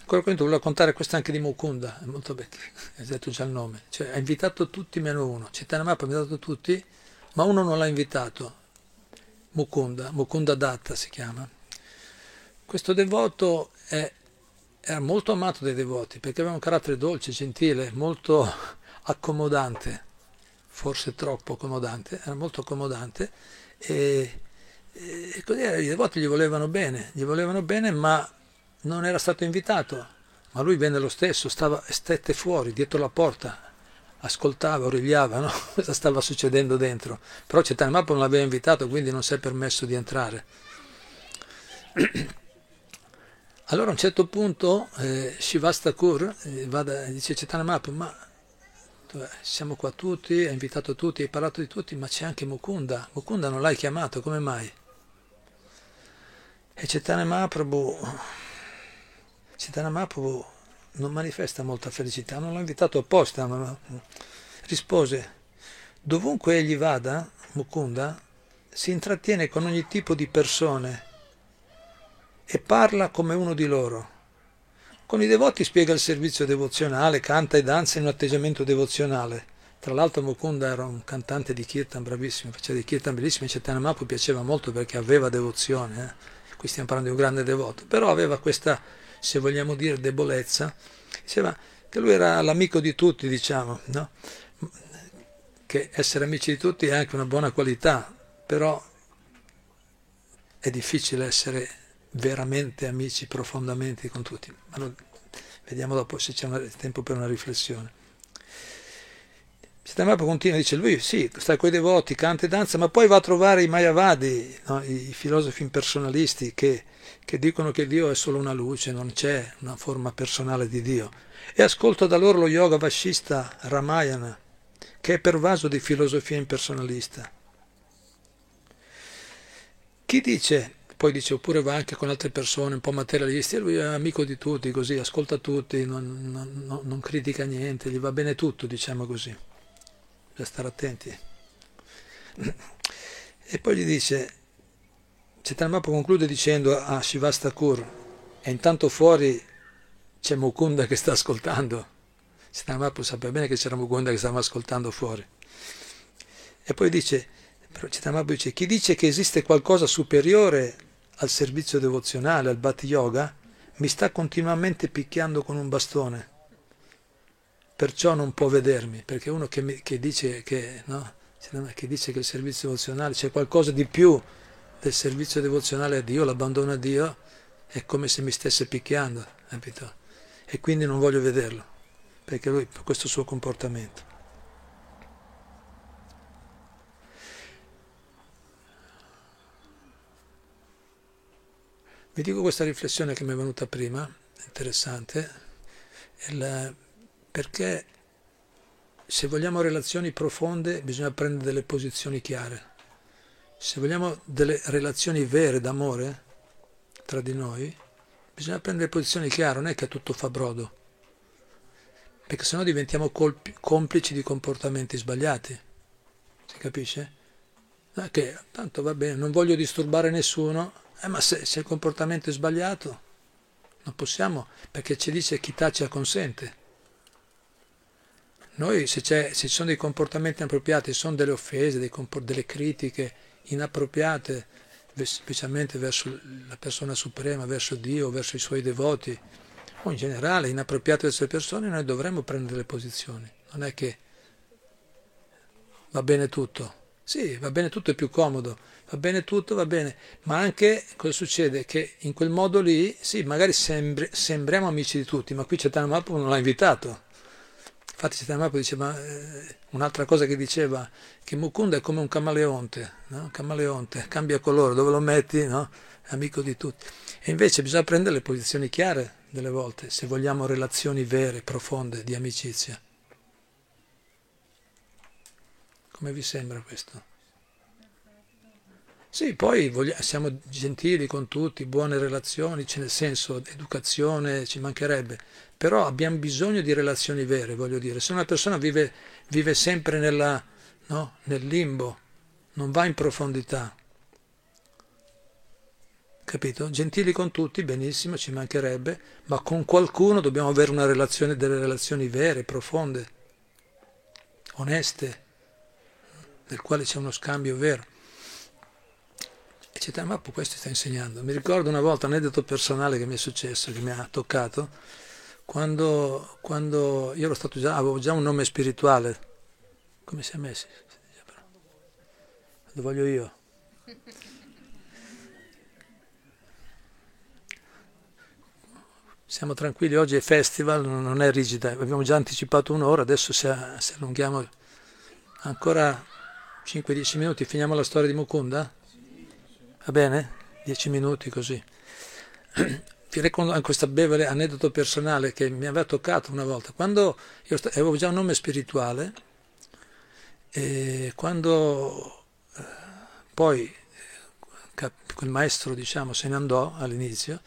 Ancora qui volevo contare questo anche di Mukunda, è molto bello, hai detto già il nome. Cioè, ha invitato tutti meno uno. Città Mappa ha invitato tutti, ma uno non l'ha invitato. Mukunda, Mukunda Datta si chiama questo devoto è, era molto amato dai devoti perché aveva un carattere dolce, gentile, molto (laughs) accomodante, forse troppo accomodante, era molto accomodante e, e così i devoti gli volevano bene, gli volevano bene ma non era stato invitato, ma lui venne lo stesso, stava, stette fuori, dietro la porta, ascoltava, origliava, (laughs) no? cosa stava succedendo dentro. Però Cetane Mappa non l'aveva invitato, quindi non si è permesso di entrare. (clears throat) Allora a un certo punto eh, Shivastakur eh, dice Chaitanya Mahaprabhu, ma siamo qua tutti, hai invitato tutti, hai parlato di tutti, ma c'è anche Mukunda. Mukunda non l'hai chiamato, come mai? E Chaitanya Mahaprabhu, Chaitanya Mahaprabhu non manifesta molta felicità, non l'ho invitato apposta, ma rispose, dovunque egli vada, Mukunda, si intrattiene con ogni tipo di persone e parla come uno di loro. Con i devoti spiega il servizio devozionale, canta e danza in un atteggiamento devozionale. Tra l'altro Mukunda era un cantante di kirtan bravissimo, faceva dei kirtan bellissimi, Chaitanya Mahaprabhu piaceva molto perché aveva devozione, eh? Qui stiamo parlando di un grande devoto, però aveva questa, se vogliamo dire, debolezza, diceva che lui era l'amico di tutti, diciamo, no? che essere amici di tutti è anche una buona qualità, però è difficile essere veramente amici profondamente con tutti. Ma non, vediamo dopo se c'è una, tempo per una riflessione. Siddhartha continua, dice lui, sì, sta con i devoti, canta e danza, ma poi va a trovare i Mayavadi, no? i filosofi impersonalisti che, che dicono che Dio è solo una luce, non c'è una forma personale di Dio. E ascolta da loro lo yoga vascista Ramayana, che è pervaso di filosofia impersonalista. Chi dice, poi dice, oppure va anche con altre persone un po' materialisti, lui è amico di tutti, così, ascolta tutti, non, non, non critica niente, gli va bene tutto, diciamo così bisogna stare attenti. E poi gli dice, Chaitanya conclude dicendo a Shivastakur, e intanto fuori c'è Mukunda che sta ascoltando. Chaitanya sapeva bene che c'era Mukunda che stava ascoltando fuori. E poi dice, Chaitanya dice, chi dice che esiste qualcosa superiore al servizio devozionale, al Bhatti Yoga, mi sta continuamente picchiando con un bastone perciò non può vedermi, perché uno che, mi, che, dice, che, no, che dice che il servizio devozionale c'è qualcosa di più del servizio devozionale a Dio, l'abbandono a Dio, è come se mi stesse picchiando, capito? E quindi non voglio vederlo, perché lui, per questo suo comportamento. Vi dico questa riflessione che mi è venuta prima, interessante, perché se vogliamo relazioni profonde bisogna prendere delle posizioni chiare. Se vogliamo delle relazioni vere d'amore tra di noi, bisogna prendere posizioni chiare, non è che tutto fa brodo, perché sennò diventiamo colpi, complici di comportamenti sbagliati. Si capisce? No, che tanto va bene, non voglio disturbare nessuno, eh, ma se, se il comportamento è sbagliato, non possiamo, perché ci dice chi tace consente. Noi se, se, ci sono dei comportamenti inappropriati, se sono delle offese, comport- delle critiche inappropriate, specialmente verso la persona suprema, verso Dio, verso i suoi devoti, o in generale inappropriate verso le persone, noi dovremmo prendere le posizioni. Non è che va bene tutto. Sì, va bene tutto, è più comodo, va bene tutto, va bene, ma anche cosa succede? Che in quel modo lì, sì, magari sembri, sembriamo amici di tutti, ma qui Chaitanya Mahaprabhu non l'ha invitato Infatti Chaitanya diceva eh, un'altra cosa che diceva che Mukunda è come un camaleonte, no? camaleonte, cambia colore, dove lo metti, no? è amico di tutti. E invece bisogna prendere le posizioni chiare delle volte, se vogliamo relazioni vere, profonde, di amicizia. Come vi sembra questo? Sì, poi vogliamo, siamo gentili con tutti, buone relazioni, nel senso educazione ci mancherebbe, però abbiamo bisogno di relazioni vere, voglio dire. Se una persona vive, vive sempre nella, no, nel limbo, non va in profondità, capito? Gentili con tutti, benissimo, ci mancherebbe, ma con qualcuno dobbiamo avere una relazione, delle relazioni vere, profonde, oneste, nel quale c'è uno scambio vero. E Chaitanya Mahaprabhu questo sta insegnando. Mi ricordo una volta un aneddoto personale che mi è successo, che mi ha toccato, quando, quando io ero stato già, avevo già un nome spirituale. Come si è messo? Lo voglio io. Siamo tranquilli, oggi è festival, non è rigida, abbiamo già anticipato un'ora, adesso se, allunghiamo ancora 5-10 minuti, finiamo la storia di Mukunda? Va bene? Dieci minuti così. (clears throat) Vi racconto questo breve aneddoto personale che mi aveva toccato una volta. Quando io avevo già un nome spirituale, e quando eh, poi quel maestro diciamo, se ne andò all'inizio,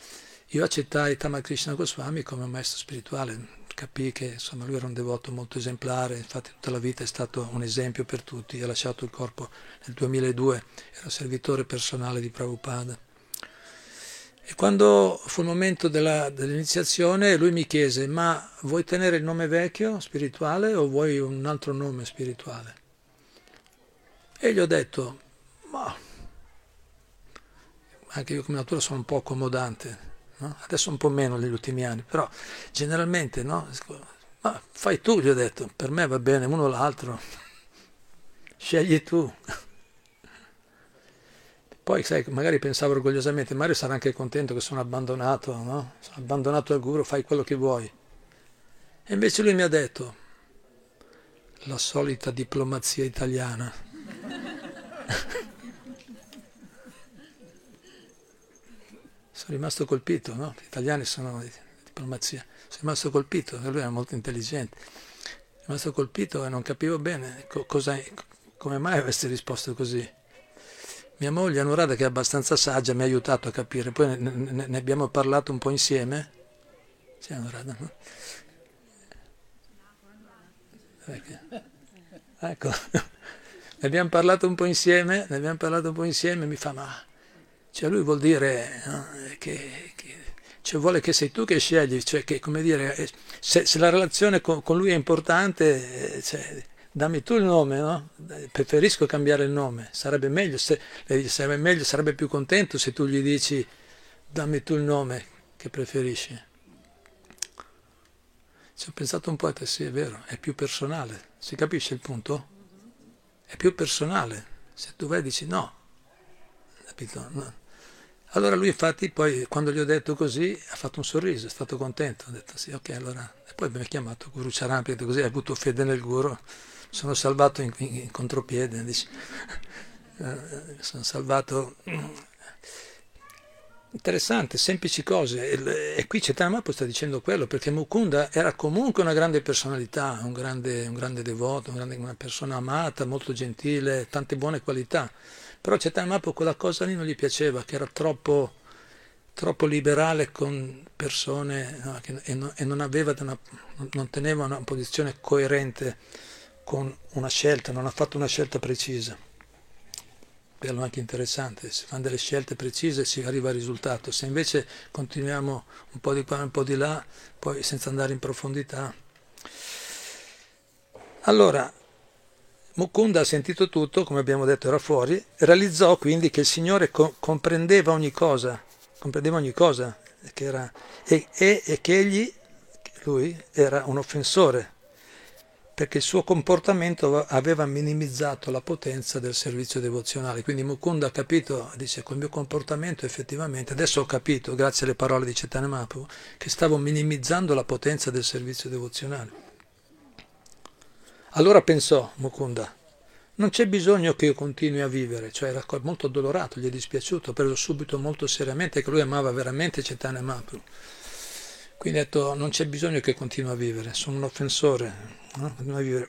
io accettai Tamakrishna Goswami come maestro spirituale, capì che insomma, lui era un devoto molto esemplare, infatti tutta la vita è stato un esempio per tutti, ha lasciato il corpo nel 2002, era servitore personale di Prabhupada. E quando fu il momento della, dell'iniziazione lui mi chiese, ma vuoi tenere il nome vecchio spirituale o vuoi un altro nome spirituale? E gli ho detto, ma anche io come natura sono un po' accomodante, no? adesso un po' meno negli ultimi anni, però generalmente no? Ma fai tu, gli ho detto, per me va bene uno o l'altro, (laughs) scegli tu. Poi, sai, magari pensavo orgogliosamente, Mario sarà anche contento che sono abbandonato, no? Sono abbandonato al guru, fai quello che vuoi. E invece lui mi ha detto, la solita diplomazia italiana. (laughs) sono rimasto colpito, no? Gli italiani sono di diplomazia. Sono rimasto colpito, lui era molto intelligente. Sono rimasto colpito e non capivo bene cosa, come mai avesse risposto così. Mia moglie Anurada, che è abbastanza saggia, mi ha aiutato a capire, poi ne, ne, abbiamo parlato un po' insieme. Sì, Anurada, no? Ecco, (laughs) ne abbiamo parlato un po' insieme, ne abbiamo parlato un po' insieme, mi fa, ma cioè lui vuol dire no, che, che cioè vuole che sei tu che scegli, cioè che come dire, eh, se, se la relazione con, con, lui è importante, eh, cioè, dammi tu il nome, no? Preferisco cambiare il nome, sarebbe meglio, se, sarebbe meglio, sarebbe più contento se tu gli dici dammi tu il nome che preferisci. Ci ho pensato un po' e sì, è vero, è più personale. Si capisce il punto? È più personale. Se tu vai dici no, capito? No. Allora lui infatti poi quando gli ho detto così ha fatto un sorriso, è stato contento, ha detto sì, ok, allora... E poi mi ha chiamato Guru ha detto così, hai avuto fede nel Guru sono salvato in, in, in contropiede, dice. (laughs) Eh, sono salvato. Interessante, semplici cose. E, qui Chaitanya sta dicendo quello, perché Mukunda era comunque una grande personalità, un grande, un grande devoto, un grande, una persona amata, molto gentile, tante buone qualità. Però Chaitanya quella cosa lì non gli piaceva, che era troppo, troppo liberale con persone no, che, e, non, e non, una, non teneva una posizione coerente con una scelta, non ha fatto una scelta precisa. Quello è anche interessante, se fanno delle scelte precise si arriva al risultato, se invece continuiamo un po' di qua e un po' di là, poi senza andare in profondità. Allora, Mukunda ha sentito tutto, come abbiamo detto era fuori, realizzò quindi che il Signore co- comprendeva ogni cosa, comprendeva ogni cosa, che era, e, e, e che egli, lui, era un offensore perché il suo comportamento aveva minimizzato la potenza del servizio devozionale. Quindi Mukunda ha capito, dice, col mio comportamento effettivamente, adesso ho capito, grazie alle parole di Chaitanya Mahaprabhu, che stavo minimizzando la potenza del servizio devozionale. Allora pensò Mukunda, non c'è bisogno che io continui a vivere, cioè era molto addolorato, gli è dispiaciuto, ha preso subito molto seriamente che lui amava veramente Chaitanya Mahaprabhu. Quindi ha detto non c'è bisogno che continui a vivere, sono un offensore,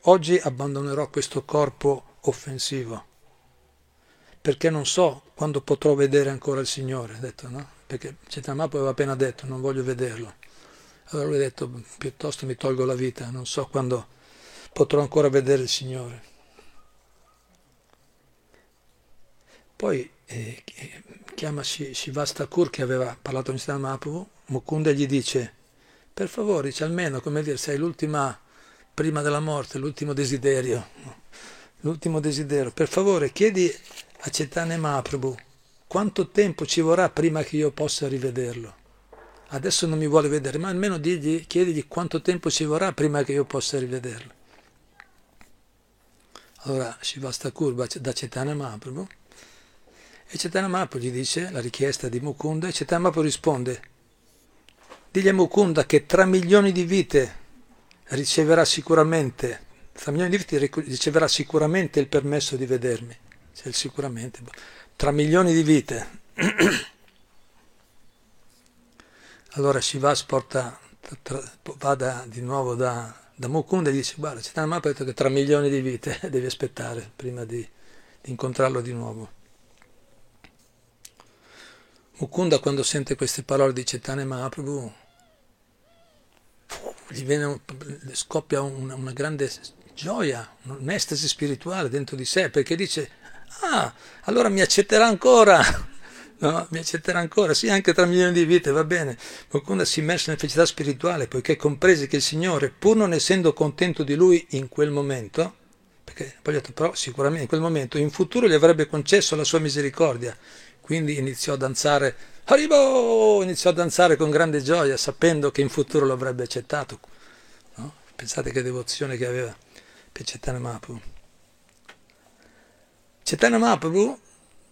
Oggi abbandonerò questo corpo offensivo perché non so quando potrò vedere ancora il Signore, detto, no? perché Cetamapo aveva appena detto non voglio vederlo. Allora lui ha detto piuttosto mi tolgo la vita, non so quando potrò ancora vedere il Signore. Poi eh, chiama Shivastakur che aveva parlato con Cetamapo, Mukunda gli dice per favore, dice almeno come dire, sei l'ultima prima della morte, l'ultimo desiderio. L'ultimo desiderio. Per favore, chiedi a Cetane Mahaprabhu quanto tempo ci vorrà prima che io possa rivederlo. Adesso non mi vuole vedere, ma almeno digli, chiedigli quanto tempo ci vorrà prima che io possa rivederlo. Allora Shivasta Kurba da Cetana Mahaprabhu e Cetana Mahaprabhu gli dice la richiesta di Mukunda e Cetana Mahaprabhu risponde digli a Mukunda che tra milioni di vite riceverà sicuramente, tra milioni di vite riceverà sicuramente il permesso di vedermi, cioè, sicuramente, tra milioni di vite. (clears throat) allora Shivas porta, vada di nuovo da, da Mukunda e dice guarda c'è una mappa che tra milioni di vite (laughs) devi aspettare prima di, di incontrarlo di nuovo. Mukunda quando sente queste parole di Chaitanya Mahaprabhu gli viene, scoppia una, una grande gioia, un'estasi spirituale dentro di sé, perché dice, ah, allora mi accetterà ancora, (laughs) no? mi accetterà ancora, sì, anche tra milioni di vite, va bene. Qualcuno si è immerso nella felicità spirituale, poiché comprese che il Signore, pur non essendo contento di lui in quel momento, perché poi detto, però sicuramente in quel momento, in futuro gli avrebbe concesso la sua misericordia, quindi iniziò a danzare Haribo! Iniziò a danzare con grande gioia, sapendo che in futuro lo avrebbe accettato. No? Pensate che devozione che aveva per Chaitanya Mahaprabhu. Chaitanya Mahaprabhu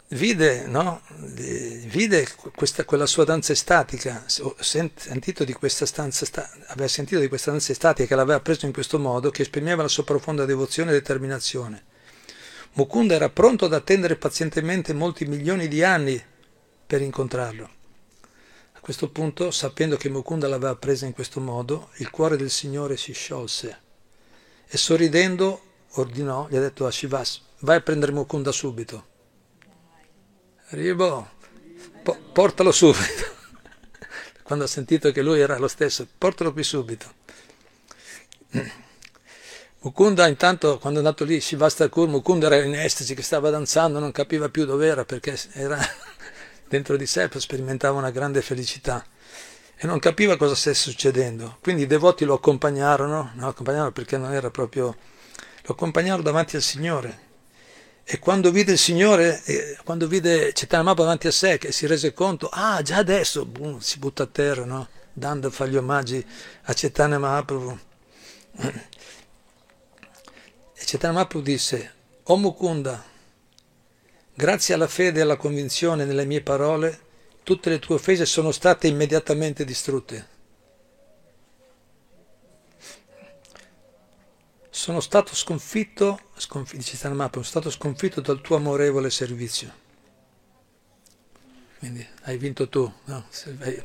vide, no? vide questa, quella sua danza estatica, sentito di questa stanza, aveva sentito di questa danza estatica che l'aveva preso in questo modo, che esprimeva la sua profonda devozione e determinazione. Mukunda era pronto ad attendere pazientemente molti milioni di anni per incontrarlo. A questo punto, sapendo che Mukunda l'aveva presa in questo modo, il cuore del Signore si sciolse e sorridendo ordinò, gli ha detto a Shivas, vai a prendere Mukunda subito. Ribo, po- portalo subito. (laughs) Quando ha sentito che lui era lo stesso, portalo qui subito. Mukunda intanto quando è andato lì, Shivastakur, Mukunda era in estasi che stava danzando, non capiva più dove era perché era (laughs) dentro di sé, sperimentava una grande felicità e non capiva cosa stesse succedendo. Quindi i devoti lo accompagnarono, no, accompagnarono perché non era proprio, lo accompagnarono davanti al Signore. E quando vide il Signore, quando vide Chaitanya davanti a sé, che si rese conto, ah già adesso, boom, si butta a terra, no? dando fa gli omaggi a Chaitanya Mahaprabhu. E Mahaprabhu disse, O Mukunda, grazie alla fede e alla convinzione nelle mie parole, tutte le tue offese sono state immediatamente distrutte. Sono stato sconfitto, sconf- dice Mahaprabhu, sono stato sconfitto dal tuo amorevole servizio. Quindi hai vinto tu, no?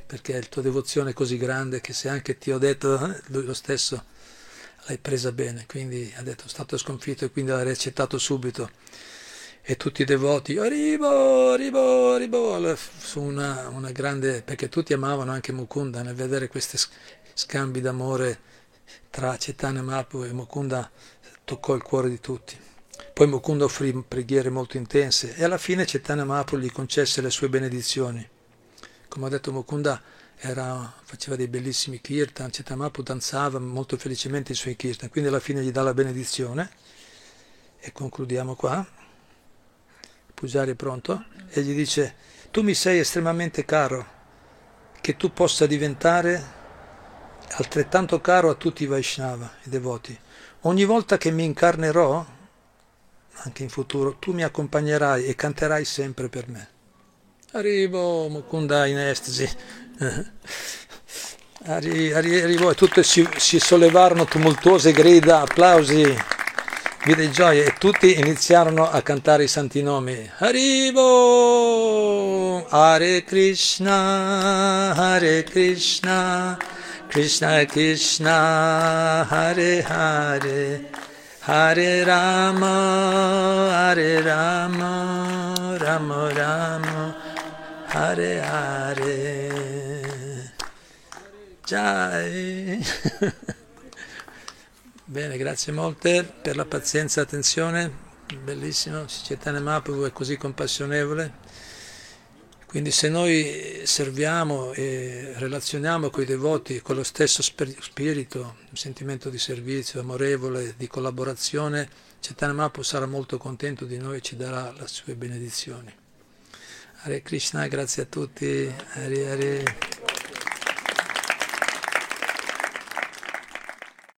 perché il tuo devozione è così grande che se anche ti ho detto, eh, lo stesso l'hai presa bene, quindi ha detto, stato sconfitto e quindi l'hai accettato subito. E tutti i devoti, arrivo, arrivo, arrivo, su una, una grande, perché tutti amavano anche Mukunda nel vedere questi scambi d'amore tra Chaitanya Mahaprabhu e Mukunda toccò il cuore di tutti. Poi Mukunda offrì preghiere molto intense e alla fine Chaitanya Mahaprabhu gli concesse le sue benedizioni. Come ho detto Mukunda era, faceva dei bellissimi kirtan, Cetamapu danzava molto felicemente i suoi kirtan, quindi alla fine gli dà la benedizione e concludiamo qua. Pujari è pronto e gli dice tu mi sei estremamente caro, che tu possa diventare altrettanto caro a tutti i Vaishnava, i devoti. Ogni volta che mi incarnerò, anche in futuro, tu mi accompagnerai e canterai sempre per me. Arrivo, Mukunda in estasi, arrivò e tutti si, si, sollevarono tumultuose grida, applausi, vide gioia e tutti iniziarono a cantare i santi nomi. Arrivo, Hare Krishna, Hare Krishna, Krishna Krishna, Hare Hare, Hare Rama, Hare Rama, Rama Rama. Hare Hare Jai (laughs) Bene, grazie molte per la pazienza e attenzione, bellissimo, Chaitanya Mahaprabhu è così compassionevole, quindi se noi serviamo e relazioniamo con i devoti con lo stesso spirito, un sentimento di servizio amorevole, di collaborazione, Chaitanya sarà molto contento di noi e ci darà le sue benedizioni. Hare Krishna, grazie a tutti. Hare Hare.